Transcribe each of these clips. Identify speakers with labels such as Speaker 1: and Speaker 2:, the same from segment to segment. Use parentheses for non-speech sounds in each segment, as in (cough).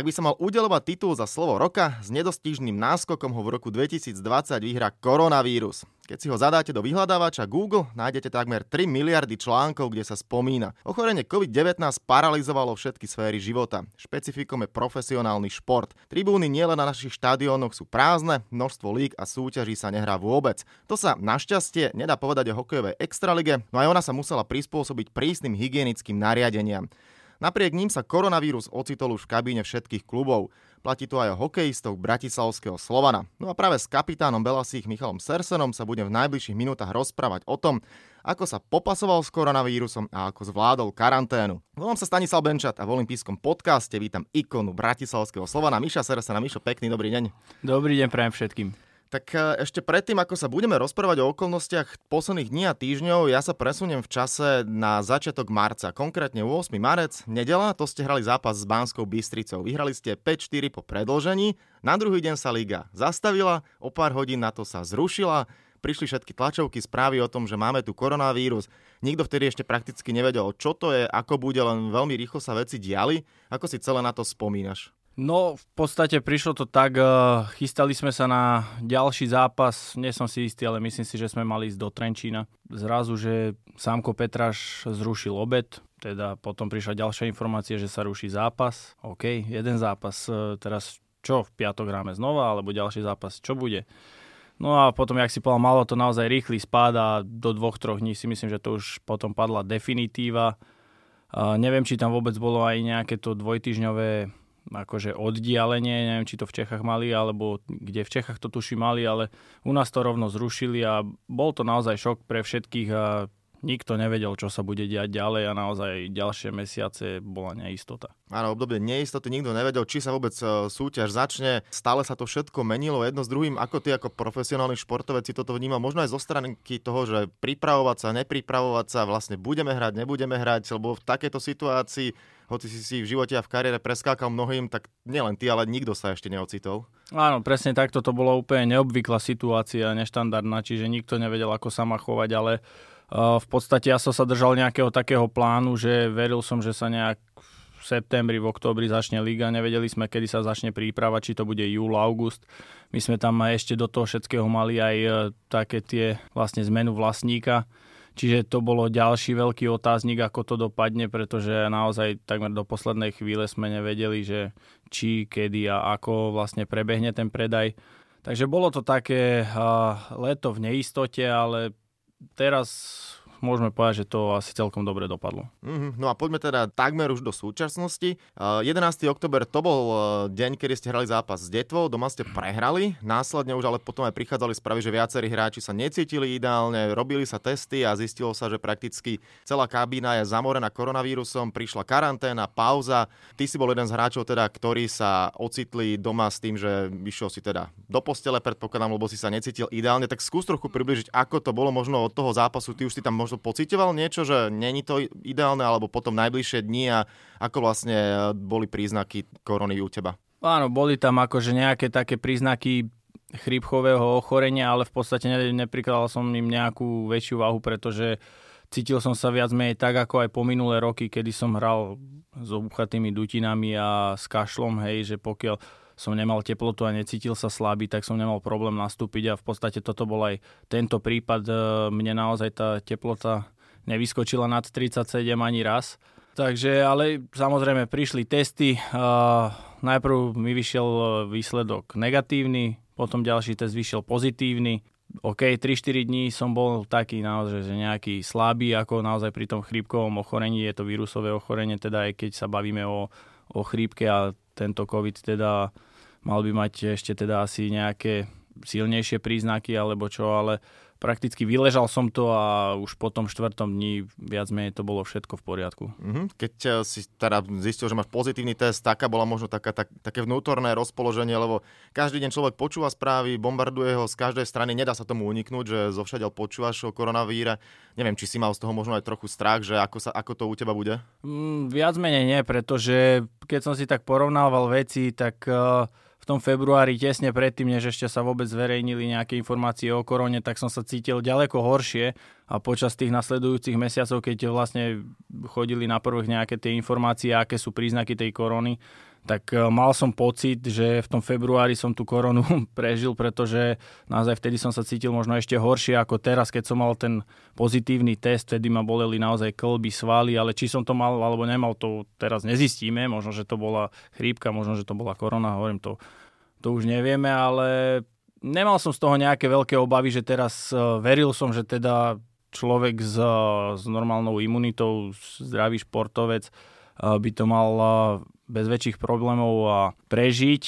Speaker 1: Ak by sa mal udelovať titul za slovo roka, s nedostižným náskokom ho v roku 2020 vyhrá koronavírus. Keď si ho zadáte do vyhľadávača Google, nájdete takmer 3 miliardy článkov, kde sa spomína. Ochorenie COVID-19 paralizovalo všetky sféry života. Špecifikom je profesionálny šport. Tribúny nielen na našich štadiónoch sú prázdne, množstvo líg a súťaží sa nehrá vôbec. To sa našťastie nedá povedať o hokejovej extralige, no aj ona sa musela prispôsobiť prísnym hygienickým nariadeniam. Napriek ním sa koronavírus ocitol už v kabíne všetkých klubov. Platí to aj o hokejistov Bratislavského Slovana. No a práve s kapitánom Belasích Michalom Sersenom sa budem v najbližších minútach rozprávať o tom, ako sa popasoval s koronavírusom a ako zvládol karanténu. Volám sa Stanislav Benčat a v olympijskom podcaste vítam ikonu Bratislavského Slovana Miša Sersena. Mišo, pekný dobrý deň.
Speaker 2: Dobrý deň prajem všetkým.
Speaker 1: Tak e, ešte predtým, ako sa budeme rozprávať o okolnostiach posledných dní a týždňov, ja sa presuniem v čase na začiatok marca, konkrétne 8. marec, nedela, to ste hrali zápas s Banskou Bystricou. Vyhrali ste 5-4 po predlžení, na druhý deň sa liga zastavila, o pár hodín na to sa zrušila, prišli všetky tlačovky, správy o tom, že máme tu koronavírus. Nikto vtedy ešte prakticky nevedel, čo to je, ako bude, len veľmi rýchlo sa veci diali. Ako si celé na to spomínaš?
Speaker 2: No, v podstate prišlo to tak, eh, chystali sme sa na ďalší zápas, nie som si istý, ale myslím si, že sme mali ísť do Trenčína. Zrazu, že Sámko Petraš zrušil obed, teda potom prišla ďalšia informácia, že sa ruší zápas. OK, jeden zápas, eh, teraz čo, v piatok hráme znova, alebo ďalší zápas, čo bude? No a potom, jak si povedal, malo to naozaj rýchly spád a do dvoch, troch dní si myslím, že to už potom padla definitíva. Uh, neviem, či tam vôbec bolo aj nejaké to dvojtyžňové akože oddialenie, neviem, či to v Čechách mali, alebo kde v Čechách to tuši mali, ale u nás to rovno zrušili a bol to naozaj šok pre všetkých a nikto nevedel, čo sa bude diať ďalej a naozaj ďalšie mesiace bola neistota.
Speaker 1: Áno, obdobie neistoty, nikto nevedel, či sa vôbec e, súťaž začne. Stále sa to všetko menilo jedno s druhým. Ako ty ako profesionálny športovec si toto vníma? Možno aj zo stránky toho, že pripravovať sa, nepripravovať sa, vlastne budeme hrať, nebudeme hrať, lebo v takejto situácii hoci si si v živote a v kariére preskákal mnohým, tak nielen ty, ale nikto sa ešte neocitol.
Speaker 2: Áno, presne takto to bolo úplne neobvyklá situácia, neštandardná, čiže nikto nevedel, ako sa má chovať, ale uh, v podstate ja som sa držal nejakého takého plánu, že veril som, že sa nejak v septembri, v októbri začne liga. Nevedeli sme, kedy sa začne príprava, či to bude júl, august. My sme tam ešte do toho všetkého mali aj uh, také tie vlastne zmenu vlastníka Čiže to bolo ďalší veľký otáznik, ako to dopadne, pretože naozaj takmer do poslednej chvíle sme nevedeli, že či, kedy a ako vlastne prebehne ten predaj. Takže bolo to také uh, leto v neistote, ale teraz môžeme povedať, že to asi celkom dobre dopadlo.
Speaker 1: Mm-hmm. No a poďme teda takmer už do súčasnosti. Uh, 11. oktober to bol uh, deň, kedy ste hrali zápas s Detvou, doma ste prehrali, následne už ale potom aj prichádzali správy, že viacerí hráči sa necítili ideálne, robili sa testy a zistilo sa, že prakticky celá kabína je zamorená koronavírusom, prišla karanténa, pauza. Ty si bol jeden z hráčov, teda, ktorí sa ocitli doma s tým, že vyšiel si teda do postele, predpokladám, lebo si sa necítil ideálne. Tak skús trochu približiť, ako to bolo možno od toho zápasu. Ty už si tam možno pocitoval niečo, že není to ideálne, alebo potom najbližšie dni a ako vlastne e, boli príznaky korony u teba?
Speaker 2: Áno, boli tam akože nejaké také príznaky chrípchového ochorenia, ale v podstate neprikladal som im nejakú väčšiu váhu, pretože cítil som sa viac menej tak, ako aj po minulé roky, kedy som hral s obuchatými dutinami a s kašlom, hej, že pokiaľ som nemal teplotu a necítil sa slabý, tak som nemal problém nastúpiť a v podstate toto bol aj tento prípad. E, mne naozaj tá teplota nevyskočila nad 37 ani raz. Takže, ale samozrejme prišli testy. Uh, najprv mi vyšiel výsledok negatívny, potom ďalší test vyšiel pozitívny. OK, 3-4 dní som bol taký naozaj, že nejaký slabý, ako naozaj pri tom chrípkovom ochorení, je to vírusové ochorenie, teda aj keď sa bavíme o, o chrípke a tento COVID teda mal by mať ešte teda asi nejaké silnejšie príznaky alebo čo, ale prakticky vyležal som to a už po tom štvrtom dni viac menej to bolo všetko v poriadku.
Speaker 1: Mm-hmm. Keď eh, si teda zistil, že máš pozitívny test, taká bola možno taká, tak, také vnútorné rozpoloženie, lebo každý deň človek počúva správy, bombarduje ho z každej strany, nedá sa tomu uniknúť, že zo všadiaľ počúvaš o koronavíre. Neviem, či si mal z toho možno aj trochu strach, že ako, sa, ako to u teba bude?
Speaker 2: Mm, viac menej nie, pretože keď som si tak porovnával veci, tak uh, v tom februári, tesne predtým, než ešte sa vôbec zverejnili nejaké informácie o korone, tak som sa cítil ďaleko horšie a počas tých nasledujúcich mesiacov, keď vlastne chodili na prvých nejaké tie informácie, aké sú príznaky tej korony, tak e, mal som pocit, že v tom februári som tú koronu (laughs) prežil, pretože naozaj vtedy som sa cítil možno ešte horšie ako teraz, keď som mal ten pozitívny test, vtedy ma boleli naozaj klby, svaly, ale či som to mal alebo nemal, to teraz nezistíme. Možno, že to bola chrípka, možno, že to bola korona, hovorím to, to už nevieme, ale nemal som z toho nejaké veľké obavy, že teraz e, veril som, že teda človek s, s normálnou imunitou, zdravý športovec by to mal bez väčších problémov a prežiť.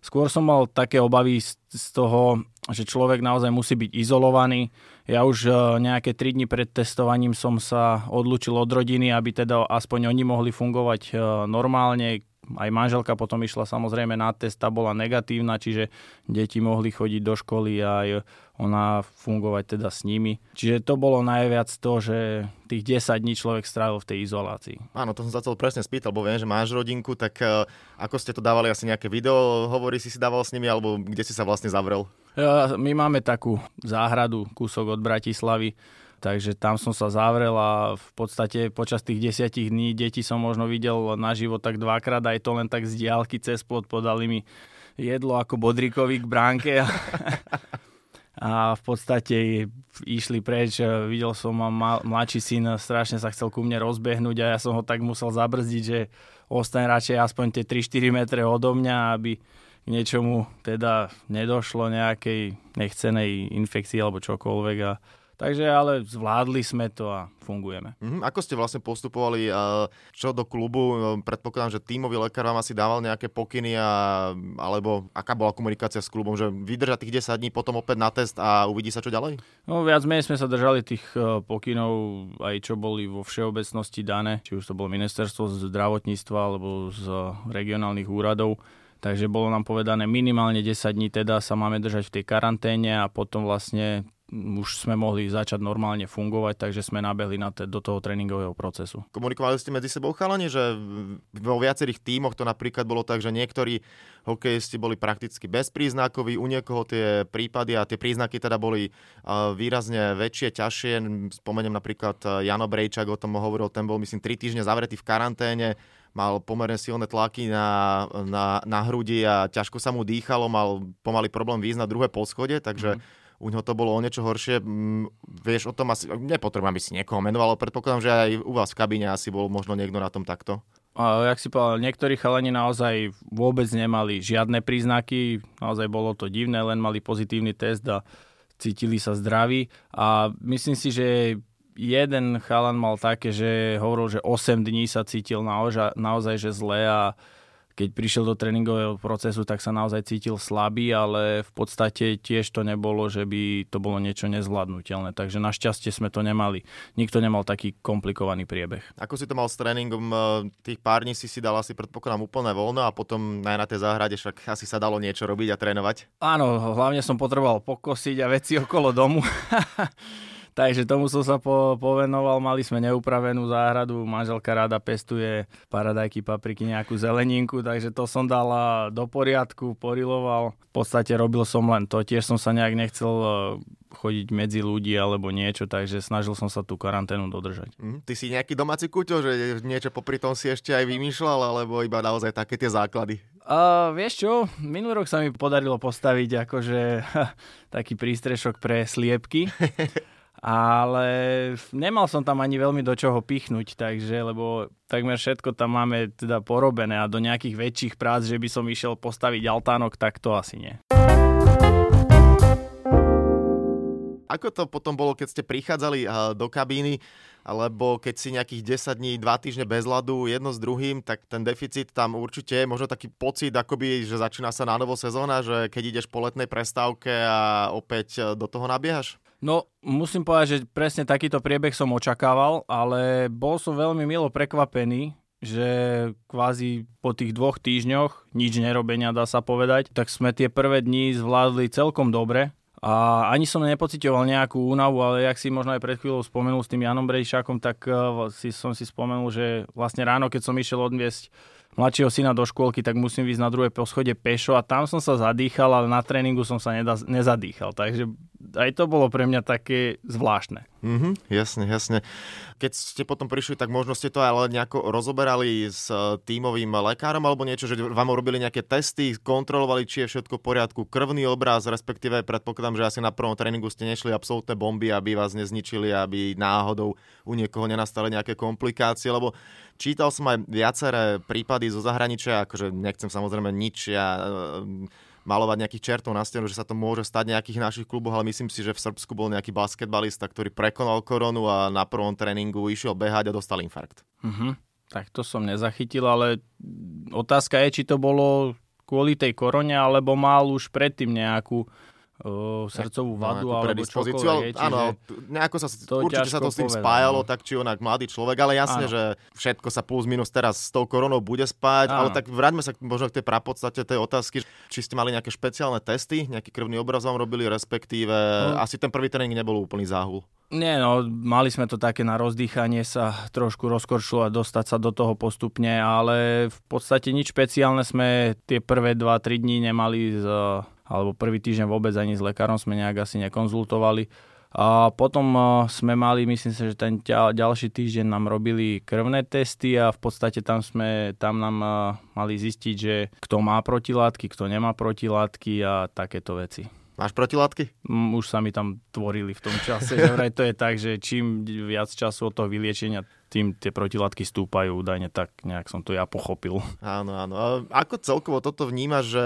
Speaker 2: Skôr som mal také obavy z toho, že človek naozaj musí byť izolovaný. Ja už nejaké 3 dni pred testovaním som sa odlúčil od rodiny, aby teda aspoň oni mohli fungovať normálne aj manželka potom išla samozrejme na test, tá bola negatívna, čiže deti mohli chodiť do školy a aj ona fungovať teda s nimi. Čiže to bolo najviac to, že tých 10 dní človek strávil v tej izolácii.
Speaker 1: Áno, to som sa chcel presne spýtal, lebo viem, že máš rodinku, tak uh, ako ste to dávali, asi nejaké video hovorí si si dával s nimi, alebo kde si sa vlastne zavrel?
Speaker 2: Uh, my máme takú záhradu, kúsok od Bratislavy, Takže tam som sa zavrel a v podstate počas tých desiatich dní deti som možno videl na život tak dvakrát, aj to len tak z diálky cez plot podali mi jedlo ako bodrikovi k bránke. A, (laughs) a v podstate išli preč. Videl som, ma, mladší syn strašne sa chcel ku mne rozbehnúť a ja som ho tak musel zabrzdiť, že ostaň radšej aspoň tie 3-4 metre odo mňa, aby k niečomu teda nedošlo nejakej nechcenej infekcii alebo čokoľvek. A Takže ale zvládli sme to a fungujeme.
Speaker 1: Mm-hmm. Ako ste vlastne postupovali čo do klubu? Predpokladám, že tímový lekár vám asi dával nejaké pokyny a, alebo aká bola komunikácia s klubom, že vydržať tých 10 dní, potom opäť na test a uvidí sa čo ďalej?
Speaker 2: No viac menej sme sa držali tých e, pokynov aj čo boli vo všeobecnosti dané, či už to bolo ministerstvo zdravotníctva alebo z regionálnych úradov. Takže bolo nám povedané minimálne 10 dní teda sa máme držať v tej karanténe a potom vlastne už sme mohli začať normálne fungovať, takže sme nabehli na te, do toho tréningového procesu.
Speaker 1: Komunikovali ste medzi sebou chalani, že vo viacerých tímoch to napríklad bolo tak, že niektorí hokejisti boli prakticky bezpríznakoví, u niekoho tie prípady a tie príznaky teda boli výrazne väčšie, ťažšie. Spomeniem napríklad Jano Brejčak, o tom hovoril, ten bol myslím 3 týždne zavretý v karanténe, mal pomerne silné tlaky na, na, na hrudi a ťažko sa mu dýchalo, mal pomaly problém výjsť na druhé poschodie, takže mm u neho to bolo o niečo horšie. Vieš o tom asi, nepotrebujem, aby si niekoho menoval, ale predpokladám, že aj u vás v kabíne asi bol možno niekto na tom takto.
Speaker 2: A jak si povedal, niektorí chalani naozaj vôbec nemali žiadne príznaky, naozaj bolo to divné, len mali pozitívny test a cítili sa zdraví. A myslím si, že jeden chalan mal také, že hovoril, že 8 dní sa cítil naozaj, naozaj že zle a keď prišiel do tréningového procesu, tak sa naozaj cítil slabý, ale v podstate tiež to nebolo, že by to bolo niečo nezvládnutelné. Takže našťastie sme to nemali. Nikto nemal taký komplikovaný priebeh.
Speaker 1: Ako si to mal s tréningom? Tých pár dní si si dal asi predpokladám úplné voľno a potom aj na tej záhrade však asi sa dalo niečo robiť a trénovať?
Speaker 2: Áno, hlavne som potreboval pokosiť a veci okolo domu. (laughs) Takže tomu som sa po, povenoval. Mali sme neupravenú záhradu, manželka rada pestuje paradajky, papriky, nejakú zeleninku, takže to som dal do poriadku, poriloval. V podstate robil som len to, tiež som sa nejak nechcel e, chodiť medzi ľudí alebo niečo, takže snažil som sa tú karanténu dodržať.
Speaker 1: Mm, ty si nejaký domáci kuťo, že niečo popri tom si ešte aj vymýšľal, alebo iba naozaj také tie základy?
Speaker 2: Uh, vieš čo, minulý rok sa mi podarilo postaviť akože (laughs) taký prístrešok pre sliepky. (laughs) ale nemal som tam ani veľmi do čoho pichnúť, takže, lebo takmer všetko tam máme teda porobené a do nejakých väčších prác, že by som išiel postaviť altánok, tak to asi nie.
Speaker 1: Ako to potom bolo, keď ste prichádzali do kabíny, alebo keď si nejakých 10 dní, 2 týždne bez ľadu, jedno s druhým, tak ten deficit tam určite je možno taký pocit, akoby, že začína sa na novo sezóna, že keď ideš po letnej prestávke a opäť do toho nabiehaš?
Speaker 2: No, musím povedať, že presne takýto priebeh som očakával, ale bol som veľmi milo prekvapený, že kvázi po tých dvoch týždňoch, nič nerobenia dá sa povedať, tak sme tie prvé dni zvládli celkom dobre. A ani som nepocitoval nejakú únavu, ale jak si možno aj pred chvíľou spomenul s tým Janom Brejšákom, tak uh, si, som si spomenul, že vlastne ráno, keď som išiel odviesť mladšieho syna do škôlky, tak musím ísť na druhé poschode pešo a tam som sa zadýchal, ale na tréningu som sa nedá, nezadýchal. Takže aj to bolo pre mňa také zvláštne.
Speaker 1: Mm-hmm, jasne, jasne. Keď ste potom prišli, tak možno ste to ale nejako rozoberali s e, tímovým lekárom alebo niečo, že vám urobili nejaké testy, kontrolovali, či je všetko v poriadku, krvný obraz, respektíve predpokladám, že asi na prvom tréningu ste nešli absolútne bomby, aby vás nezničili, aby náhodou u niekoho nenastali nejaké komplikácie, lebo čítal som aj viaceré prípady zo zahraničia, akože nechcem samozrejme nič, ja malovať nejakých čertov na stenu, že sa to môže stať nejakých našich kluboch, ale myslím si, že v Srbsku bol nejaký basketbalista, ktorý prekonal koronu a na prvom tréningu išiel behať a dostal infarkt.
Speaker 2: Uh-huh. Tak to som nezachytil, ale otázka je, či to bolo kvôli tej korone, alebo mal už predtým nejakú uh, srdcovú vadu no, alebo čokoľvek.
Speaker 1: Ale, áno, nejako sa, určite sa to s tým povedať, spájalo, no. tak či onak mladý človek, ale jasne, áno. že všetko sa plus minus teraz s tou koronou bude spájať, áno. ale tak vráťme sa možno k tej prapodstate tej otázky, či ste mali nejaké špeciálne testy, nejaký krvný obraz vám robili, respektíve no. asi ten prvý tréning nebol úplný záhul.
Speaker 2: Nie, no, mali sme to také na rozdýchanie sa, trošku rozkorčilo a dostať sa do toho postupne, ale v podstate nič špeciálne sme tie prvé 2-3 dní nemali z alebo prvý týždeň vôbec ani s lekárom sme nejak asi nekonzultovali. A potom sme mali, myslím si, že ten ďalší týždeň nám robili krvné testy a v podstate tam, sme, tam nám mali zistiť, že kto má protilátky, kto nemá protilátky a takéto veci.
Speaker 1: Máš protilátky?
Speaker 2: Mm, už sa mi tam tvorili v tom čase. Vraj to je tak, že čím viac času od toho vyliečenia, tým tie protilátky stúpajú údajne, tak nejak som to ja pochopil.
Speaker 1: Áno, áno. A ako celkovo toto vnímaš, že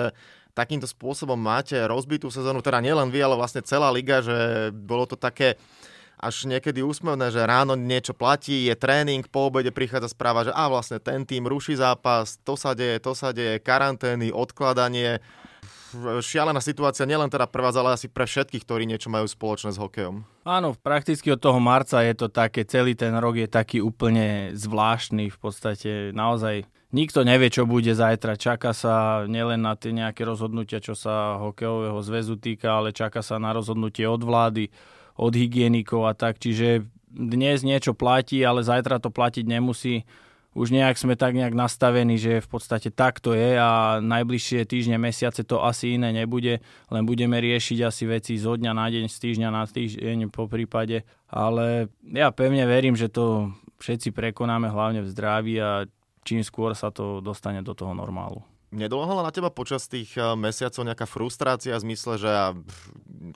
Speaker 1: takýmto spôsobom máte rozbitú sezónu, teda nielen vy, ale vlastne celá liga, že bolo to také až niekedy úsmevné, že ráno niečo platí, je tréning, po obede prichádza správa, že a vlastne ten tým ruší zápas, to sa deje, to sa deje, karantény, odkladanie. Šialená situácia nielen teda pre vás, ale asi pre všetkých, ktorí niečo majú spoločné s hokejom.
Speaker 2: Áno, prakticky od toho marca je to také, celý ten rok je taký úplne zvláštny, v podstate naozaj Nikto nevie, čo bude zajtra. Čaká sa nielen na tie nejaké rozhodnutia, čo sa hokejového zväzu týka, ale čaká sa na rozhodnutie od vlády, od hygienikov a tak. Čiže dnes niečo platí, ale zajtra to platiť nemusí. Už nejak sme tak nejak nastavení, že v podstate takto je a najbližšie týždne, mesiace to asi iné nebude, len budeme riešiť asi veci zo dňa na deň, z týždňa na týždeň po prípade. Ale ja pevne verím, že to všetci prekonáme hlavne v zdraví a čím skôr sa to dostane do toho normálu.
Speaker 1: Nedolohala na teba počas tých eh, mesiacov nejaká frustrácia v zmysle, že ja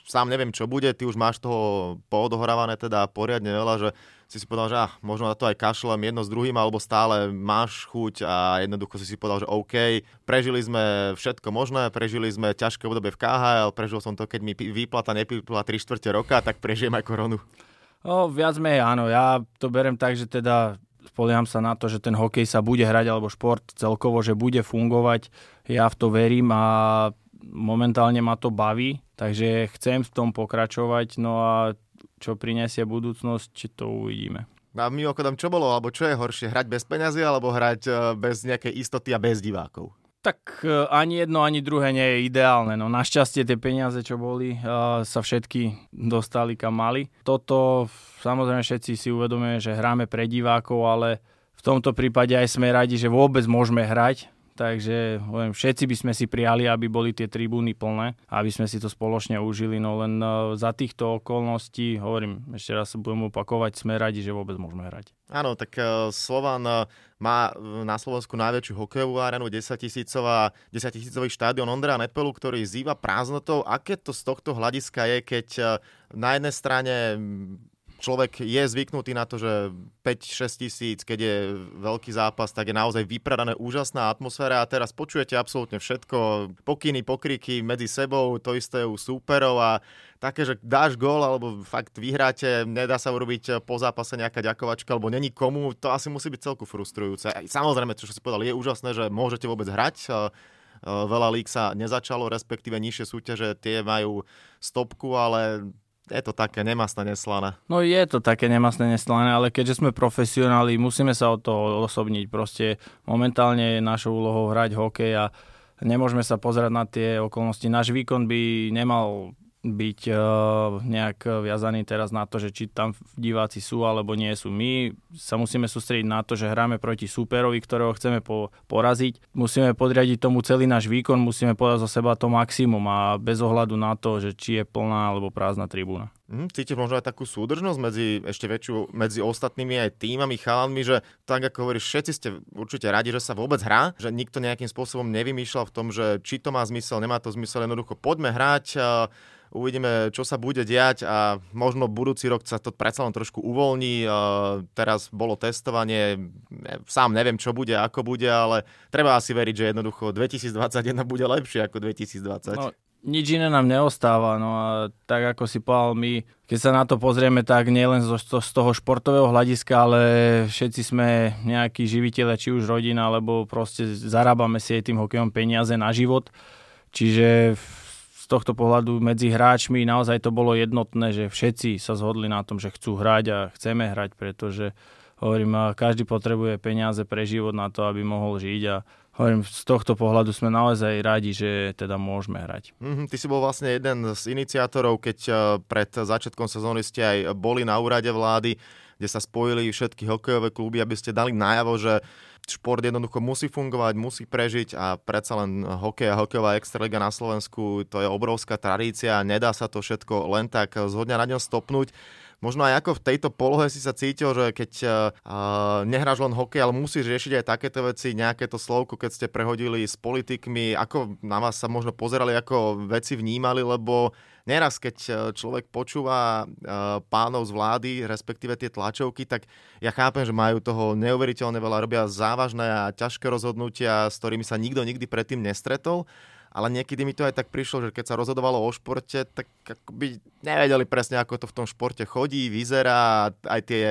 Speaker 1: sám neviem, čo bude, ty už máš toho poodohrávané teda poriadne veľa, že si si povedal, že ah, možno na to aj kašlem jedno s druhým, alebo stále máš chuť a jednoducho si si povedal, že OK, prežili sme všetko možné, prežili sme ťažké obdobie v KHL, prežil som to, keď mi výplata nepýtla 3 čtvrte roka, tak prežijem aj koronu.
Speaker 2: No, viac menej áno, ja to berem tak, že teda spolieham sa na to, že ten hokej sa bude hrať, alebo šport celkovo, že bude fungovať. Ja v to verím a momentálne ma to baví, takže chcem v tom pokračovať, no a čo prinesie budúcnosť, to uvidíme.
Speaker 1: A mimochodom, čo bolo, alebo čo je horšie, hrať bez peňazí, alebo hrať e, bez nejakej istoty a bez divákov?
Speaker 2: Tak e, ani jedno, ani druhé nie je ideálne. No našťastie tie peniaze, čo boli, e, sa všetky dostali kam mali. Toto samozrejme všetci si uvedomujeme, že hráme pre divákov, ale v tomto prípade aj sme radi, že vôbec môžeme hrať takže hovorím, všetci by sme si prijali, aby boli tie tribúny plné, aby sme si to spoločne užili, no len e, za týchto okolností, hovorím, ešte raz sa budem opakovať, sme radi, že vôbec môžeme hrať.
Speaker 1: Áno, tak e, Slovan e, má na Slovensku najväčšiu hokejovú arénu, 10 tisícová, 10 tisícový štádion Ondra Nepelu, ktorý zýva prázdnotou. Aké to z tohto hľadiska je, keď na jednej strane človek je zvyknutý na to, že 5-6 tisíc, keď je veľký zápas, tak je naozaj vypredané úžasná atmosféra a teraz počujete absolútne všetko, pokyny, pokriky medzi sebou, to isté u súperov a také, že dáš gól alebo fakt vyhráte, nedá sa urobiť po zápase nejaká ďakovačka alebo není komu, to asi musí byť celku frustrujúce. Samozrejme, čo si povedal, je úžasné, že môžete vôbec hrať, veľa lík sa nezačalo, respektíve nižšie súťaže, tie majú stopku, ale je to také nemastné, neslané.
Speaker 2: No je to také nemastné, neslané, ale keďže sme profesionáli, musíme sa od toho osobniť. Proste momentálne je našou úlohou hrať hokej a nemôžeme sa pozerať na tie okolnosti. Náš výkon by nemal byť uh, nejak viazaný teraz na to, že či tam diváci sú alebo nie sú. My sa musíme sústrediť na to, že hráme proti súperovi, ktorého chceme po, poraziť. Musíme podriadiť tomu celý náš výkon, musíme podať zo seba to maximum a bez ohľadu na to, že či je plná alebo prázdna tribúna.
Speaker 1: Mm, cítiš možno aj takú súdržnosť medzi ešte väčšiu, medzi ostatnými aj týmami, chalanmi, že tak ako hovoríš, všetci ste určite radi, že sa vôbec hrá, že nikto nejakým spôsobom nevymýšľal v tom, že či to má zmysel, nemá to zmysel, jednoducho poďme hrať, uvidíme, čo sa bude diať a možno budúci rok sa to predsa len trošku uvoľní. Teraz bolo testovanie, sám neviem, čo bude, ako bude, ale treba asi veriť, že jednoducho 2021 bude lepšie ako 2020. No,
Speaker 2: nič iné nám neostáva. No a tak ako si povedal, my, keď sa na to pozrieme, tak nielen z, z toho športového hľadiska, ale všetci sme nejakí živiteľe, či už rodina, alebo proste zarábame si aj tým hokejom peniaze na život. Čiže tohto pohľadu medzi hráčmi naozaj to bolo jednotné, že všetci sa zhodli na tom, že chcú hrať a chceme hrať, pretože hovorím, každý potrebuje peniaze pre život na to, aby mohol žiť a hovorím, z tohto pohľadu sme naozaj radi, že teda môžeme hrať.
Speaker 1: Mm-hmm, ty si bol vlastne jeden z iniciátorov, keď eh, pred začiatkom sezóny ste aj boli na úrade vlády, kde sa spojili všetky hokejové kluby, aby ste dali najavo, že šport jednoducho musí fungovať, musí prežiť a predsa len hokej a hokejová extraliga na Slovensku, to je obrovská tradícia, nedá sa to všetko len tak zhodňa na ňom stopnúť možno aj ako v tejto polohe si sa cítil, že keď uh, nehráš len hokej, ale musíš riešiť aj takéto veci, nejaké to slovko, keď ste prehodili s politikmi, ako na vás sa možno pozerali, ako veci vnímali, lebo neraz, keď e, človek počúva pánov z vlády, respektíve tie tlačovky, tak ja chápem, že majú toho neuveriteľne veľa, robia závažné a ťažké rozhodnutia, s ktorými sa nikto nikdy predtým nestretol ale niekedy mi to aj tak prišlo, že keď sa rozhodovalo o športe, tak by nevedeli presne, ako to v tom športe chodí, vyzerá, aj tie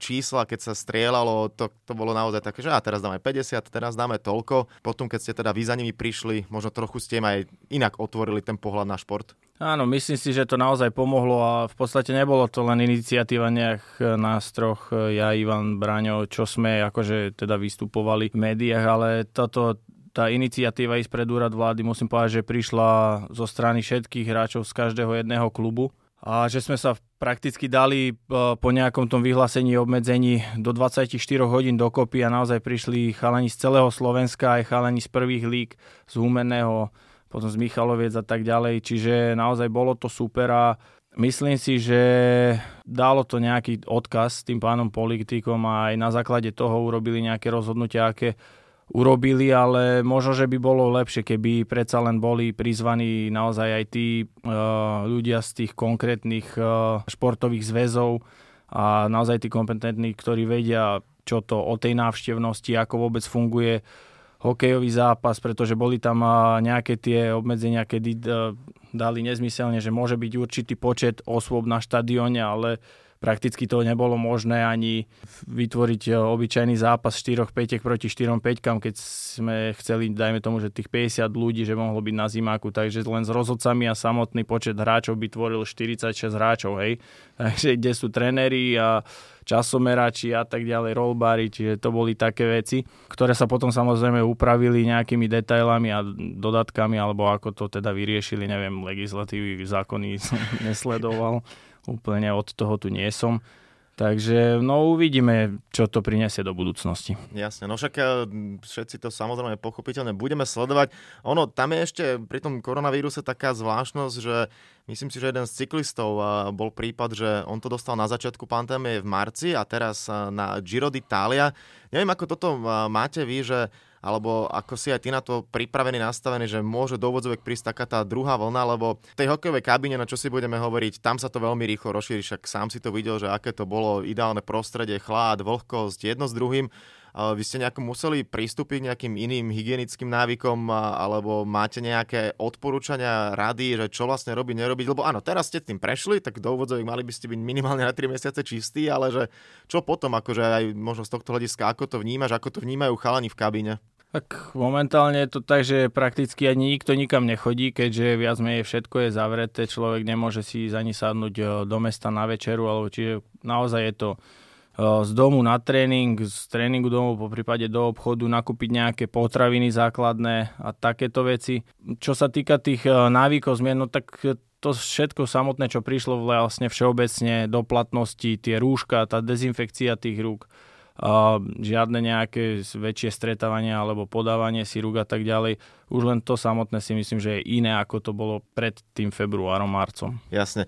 Speaker 1: čísla, keď sa strieľalo, to, to bolo naozaj také, že a teraz dáme 50, teraz dáme toľko. Potom, keď ste teda vy za nimi prišli, možno trochu ste im aj inak otvorili ten pohľad na šport.
Speaker 2: Áno, myslím si, že to naozaj pomohlo a v podstate nebolo to len iniciatíva nejak nás troch, ja, Ivan, Braňo, čo sme akože teda vystupovali v médiách, ale toto tá iniciatíva ísť pred úrad vlády, musím povedať, že prišla zo strany všetkých hráčov z každého jedného klubu a že sme sa prakticky dali e, po nejakom tom vyhlásení obmedzení do 24 hodín dokopy a naozaj prišli chalani z celého Slovenska, aj chalani z prvých lík, z Humenného, potom z Michaloviec a tak ďalej, čiže naozaj bolo to super a Myslím si, že dalo to nejaký odkaz tým pánom politikom a aj na základe toho urobili nejaké rozhodnutia, aké urobili, ale možno, že by bolo lepšie, keby predsa len boli prizvaní naozaj aj tí uh, ľudia z tých konkrétnych uh, športových zväzov a naozaj tí kompetentní, ktorí vedia, čo to o tej návštevnosti, ako vôbec funguje hokejový zápas, pretože boli tam uh, nejaké tie obmedzenia, kedy dali nezmyselne, že môže byť určitý počet osôb na štadióne, ale prakticky to nebolo možné ani vytvoriť e, obyčajný zápas 4 5 proti 4 5 keď sme chceli, dajme tomu, že tých 50 ľudí, že mohlo byť na zimáku, takže len s rozhodcami a samotný počet hráčov by tvoril 46 hráčov, hej. (laughs) Takže kde sú trenéri a časomerači a tak ďalej, rollbary, čiže to boli také veci, ktoré sa potom samozrejme upravili nejakými detailami a dodatkami, alebo ako to teda vyriešili, neviem, legislatívy, zákony som (laughs) nesledoval úplne od toho tu nie som. Takže no uvidíme, čo to prinesie do budúcnosti.
Speaker 1: Jasne, no však eh, všetci to samozrejme pochopiteľne budeme sledovať. Ono, tam je ešte pri tom koronavíruse taká zvláštnosť, že myslím si, že jeden z cyklistov eh, bol prípad, že on to dostal na začiatku pandémie v marci a teraz eh, na Giro d'Italia. Neviem, ako toto máte vy, že alebo ako si aj ty na to pripravený, nastavený, že môže do úvodzovek prísť taká tá druhá vlna, lebo v tej hokejovej kabíne, na čo si budeme hovoriť, tam sa to veľmi rýchlo rozšíri, však sám si to videl, že aké to bolo ideálne prostredie, chlad, vlhkosť, jedno s druhým. Vy ste nejako museli pristúpiť nejakým iným hygienickým návykom alebo máte nejaké odporúčania, rady, že čo vlastne robiť, nerobiť? Lebo áno, teraz ste tým prešli, tak do úvodzových mali by ste byť minimálne na 3 mesiace čistí, ale že čo potom, akože aj možno z tohto hľadiska, ako to vnímaš, ako to vnímajú chalani v kabíne?
Speaker 2: Tak momentálne je to tak, že prakticky ani nikto nikam nechodí, keďže viac menej všetko je zavreté, človek nemôže si ani sadnúť eh, do mesta na večeru, alebo čiže naozaj je to eh, z domu na tréning, z tréningu domov, po prípade do obchodu, nakúpiť nejaké potraviny základné a takéto veci. Čo sa týka tých eh, návykov zmien, no tak to všetko samotné, čo prišlo vlastne všeobecne do platnosti, tie rúška, tá dezinfekcia tých rúk, žiadne nejaké väčšie stretávania alebo podávanie si rúk a tak ďalej. Už len to samotné si myslím, že je iné, ako to bolo pred tým februárom, marcom.
Speaker 1: Jasne.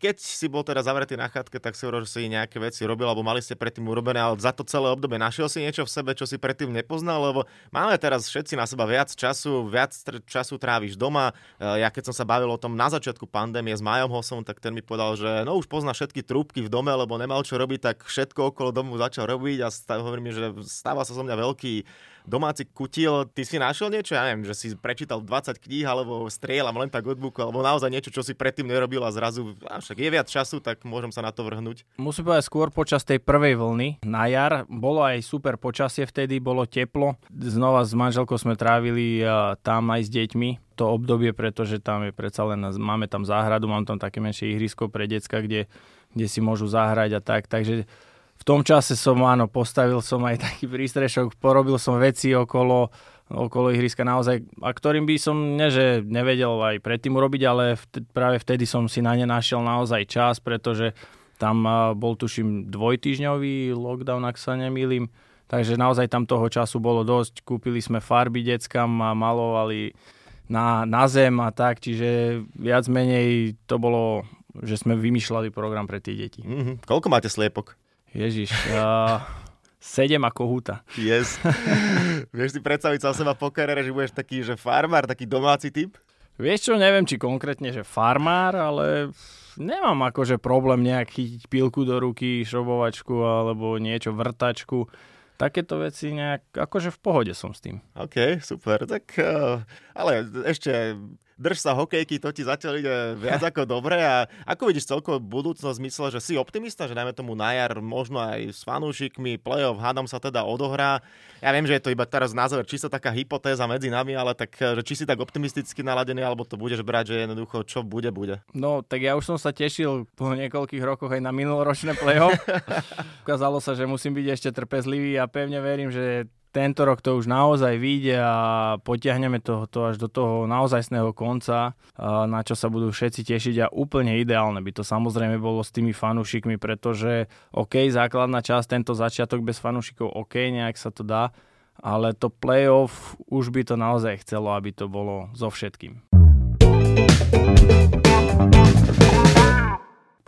Speaker 1: Keď si bol teda zavretý na chatke, tak si hovoril, že si nejaké veci robil, alebo mali ste predtým urobené, ale za to celé obdobie našiel si niečo v sebe, čo si predtým nepoznal, lebo máme teraz všetci na seba viac času, viac času tráviš doma. Ja keď som sa bavil o tom na začiatku pandémie s Majom Hosom, tak ten mi povedal, že no už pozná všetky trúbky v dome, lebo nemal čo robiť, tak všetko okolo domu začal robiť a hovorím mi, že stáva sa so mňa veľký domáci kutil, ty si našiel niečo? Ja neviem, že si prečítal 20 kníh alebo strieľam len tak od alebo naozaj niečo, čo si predtým nerobil a zrazu, a však je viac času, tak môžem sa na to vrhnúť.
Speaker 2: Musím povedať skôr počas tej prvej vlny na jar. Bolo aj super počasie vtedy, bolo teplo. Znova s manželkou sme trávili tam aj s deťmi to obdobie, pretože tam je predsa len, máme tam záhradu, mám tam také menšie ihrisko pre decka, kde, kde si môžu zahrať a tak, takže v tom čase som, áno, postavil som aj (laughs) taký prístrešok, porobil som veci okolo, okolo ihriska naozaj, a ktorým by som ne, nevedel aj predtým urobiť, ale vtedy, práve vtedy som si na ne našiel naozaj čas, pretože tam bol tuším dvojtyžňový lockdown, ak sa nemýlim, takže naozaj tam toho času bolo dosť. Kúpili sme farby deckam a malovali na, na zem a tak, čiže viac menej to bolo, že sme vymýšľali program pre tie deti.
Speaker 1: Mm-hmm. Koľko máte sliepok?
Speaker 2: Ježiš, uh, sedem ako húta.
Speaker 1: Yes. (laughs) Vieš si predstaviť sa seba po kariére, že budeš taký, že farmár, taký domáci typ?
Speaker 2: Vieš čo, neviem, či konkrétne, že farmár, ale nemám akože problém nejak chytiť pilku do ruky, šrobovačku alebo niečo, vrtačku. Takéto veci nejak, akože v pohode som s tým.
Speaker 1: OK, super. Tak, uh, ale ešte drž sa hokejky, to ti zatiaľ ide viac ako dobre. A ako vidíš celkovo budúcnosť mysle, že si optimista, že dajme tomu na jar možno aj s fanúšikmi, playoff, hádam sa teda odohrá. Ja viem, že je to iba teraz názor, čisto taká hypotéza medzi nami, ale tak, že či si tak optimisticky naladený, alebo to budeš brať, že jednoducho čo bude, bude.
Speaker 2: No, tak ja už som sa tešil po niekoľkých rokoch aj na minuloročné playoff. (laughs) Ukázalo sa, že musím byť ešte trpezlivý a pevne verím, že tento rok to už naozaj vyjde a potiahneme to, to až do toho naozajstného konca, na čo sa budú všetci tešiť a úplne ideálne by to samozrejme bolo s tými fanúšikmi, pretože OK, základná časť, tento začiatok bez fanúšikov, OK, nejak sa to dá, ale to playoff už by to naozaj chcelo, aby to bolo so všetkým.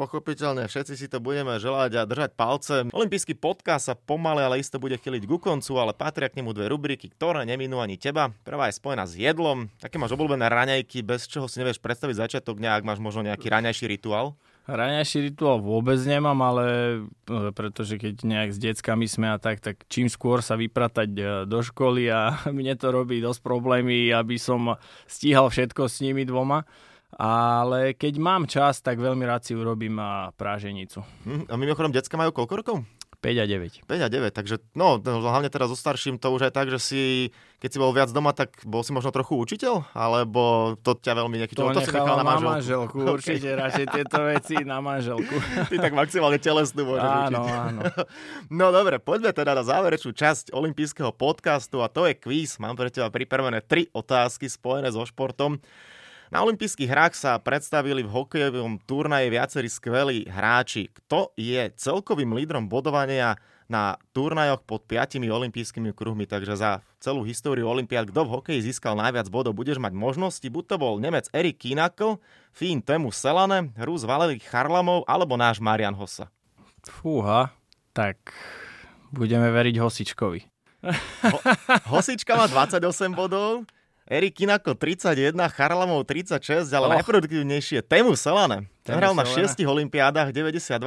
Speaker 1: Pochopiteľne všetci si to budeme želať a držať palce. Olympijský podcast sa pomaly, ale isto bude chyliť ku koncu, ale patria k nemu dve rubriky, ktoré neminú ani teba. Prvá je spojená s jedlom. Také máš obľúbené raňajky, bez čoho si nevieš predstaviť začiatok dňa, ak máš možno nejaký raňajší rituál?
Speaker 2: Raňajší rituál vôbec nemám, ale e, pretože keď nejak s deckami sme a tak, tak čím skôr sa vypratať e, do školy a (laughs) mne to robí dosť problémy, aby som stíhal všetko s nimi dvoma ale keď mám čas, tak veľmi rád si urobím a práženicu.
Speaker 1: Hm, a mimochodom, decka majú koľko rokov?
Speaker 2: 5 a 9.
Speaker 1: 5 a 9, takže no, hlavne teraz so starším to už je tak, že si, keď si bol viac doma, tak bol si možno trochu učiteľ? Alebo to ťa veľmi nejaký...
Speaker 2: To, to si nechal na manželku? Na manželku (laughs) okay. určite radšej tieto veci na manželku. (laughs)
Speaker 1: Ty tak maximálne telesnú môžeš
Speaker 2: áno, učiť. Áno, (laughs)
Speaker 1: No dobre, poďme teda na záverečnú časť olympijského podcastu a to je quiz. Mám pre teba pripravené tri otázky spojené so športom. Na olympijských hrách sa predstavili v hokejovom turnaji viacerí skvelí hráči. Kto je celkovým lídrom bodovania na turnajoch pod piatimi olympijskými kruhmi, takže za celú históriu olympiád, kto v hokeji získal najviac bodov, budeš mať možnosti, buď to bol Nemec Erik Kinakl, Fín Temu Selane, Rus Valery Charlamov alebo náš Marian Hossa.
Speaker 2: Fúha, tak budeme veriť Hosičkovi.
Speaker 1: Ho- Hosička má 28 bodov, Erik Kinako 31, Charlamov 36, ale oh. najproduktívnejšie Temu Selane. Ten hral na 6 olimpiádach 92,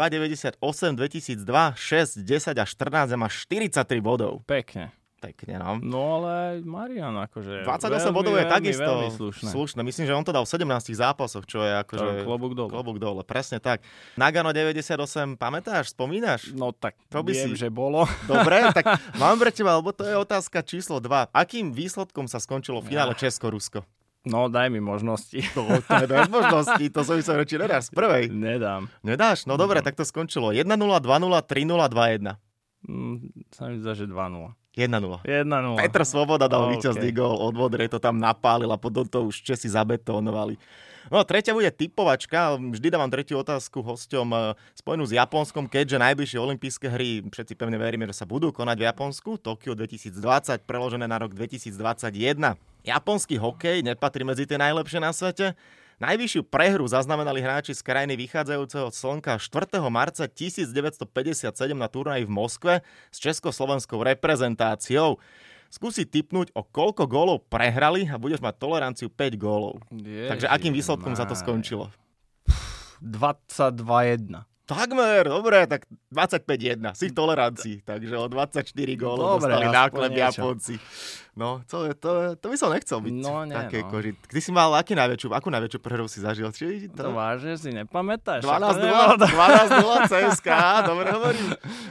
Speaker 1: 98, 2002, 6, 10 a 14 a má 43 bodov.
Speaker 2: Pekne
Speaker 1: pekne, no.
Speaker 2: No ale Marian akože...
Speaker 1: 28
Speaker 2: veľmi,
Speaker 1: bodov je takisto
Speaker 2: veľmi slušné.
Speaker 1: slušné. Myslím, že on to dal v 17 zápasoch, čo je akože...
Speaker 2: Klobúk dole.
Speaker 1: Klobúk dole, presne tak. Nagano 98, pamätáš, spomínaš?
Speaker 2: No tak to by viem, si... že bolo. (laughs)
Speaker 1: Dobre, tak (laughs) mám pre teba, lebo to je otázka číslo 2. Akým výsledkom sa skončilo v finále ja. Česko-Rusko?
Speaker 2: No, daj mi možnosti.
Speaker 1: To, to je daj (laughs) možnosti, to som myslel, či nedáš z prvej.
Speaker 2: Nedám.
Speaker 1: Nedáš? No dobre, tak to skončilo 1-0, 2-0, 3-0, 2-1.
Speaker 2: Mm, sa mi zdá, že 2-0.
Speaker 1: 1-0.
Speaker 2: 1-0.
Speaker 1: Petr Svoboda dal
Speaker 2: Okay.
Speaker 1: víťazný gól od Vodrej, to tam napálil a potom to už Česi zabetónovali. No tretia bude typovačka, vždy dávam tretiu otázku hosťom eh, spojenú s Japonskom, keďže najbližšie olympijské hry, všetci pevne veríme, že sa budú konať v Japonsku, Tokio 2020, preložené na rok 2021. Japonský hokej nepatrí medzi tie najlepšie na svete, Najvyššiu prehru zaznamenali hráči z krajiny vychádzajúceho slnka 4. marca 1957 na turnaji v Moskve s československou reprezentáciou. Skúsi typnúť, o koľko gólov prehrali a budeš mať toleranciu 5 gólov. Takže akým výsledkom sa to skončilo?
Speaker 2: 22-1.
Speaker 1: Takmer, dobre, tak 25-1, si v tolerancii, takže o 24 gólov
Speaker 2: Dobre,
Speaker 1: dostali náklep. Japonci. No, to, to, to by som nechcel byť
Speaker 2: No, nie,
Speaker 1: takej
Speaker 2: no.
Speaker 1: koži. Ty si mal aký najväčšiu, akú najväčšiu prehru si zažil? Či
Speaker 2: To vážne si nepamätáš?
Speaker 1: 12 12 CSK, dobre hovorím.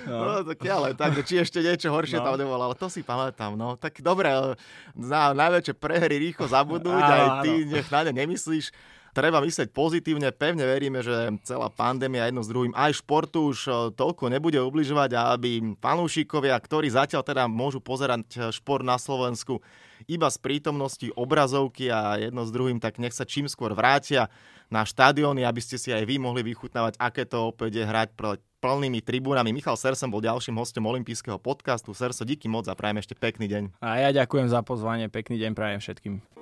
Speaker 1: No.
Speaker 2: No.
Speaker 1: tak ale tak, či ešte niečo horšie
Speaker 2: No.
Speaker 1: tam nebolo, ale to si pamätám. No, tak dobre, na najväčšie prehry rýchlo zabudnúť, aj ty nech na ne nemyslíš. Treba myslieť pozitívne, pevne veríme, že celá pandémia jedno s druhým aj športu už e, toľko nebude ubližovať a aby fanúšikovia, ktorí zatiaľ teda môžu pozerať e, šport na Slovensku iba z prítomnosti obrazovky a jedno s druhým, tak nech sa čím skôr vrátia na štadióny, aby ste si aj vy mohli vychutnávať, aké to opäť je hrať plnými tribúnami. Michal Sersen bol ďalším hostom olympijského podcastu. Serso, díky moc a prajem ešte pekný deň.
Speaker 2: A ja ďakujem za pozvanie, pekný deň prajem všetkým.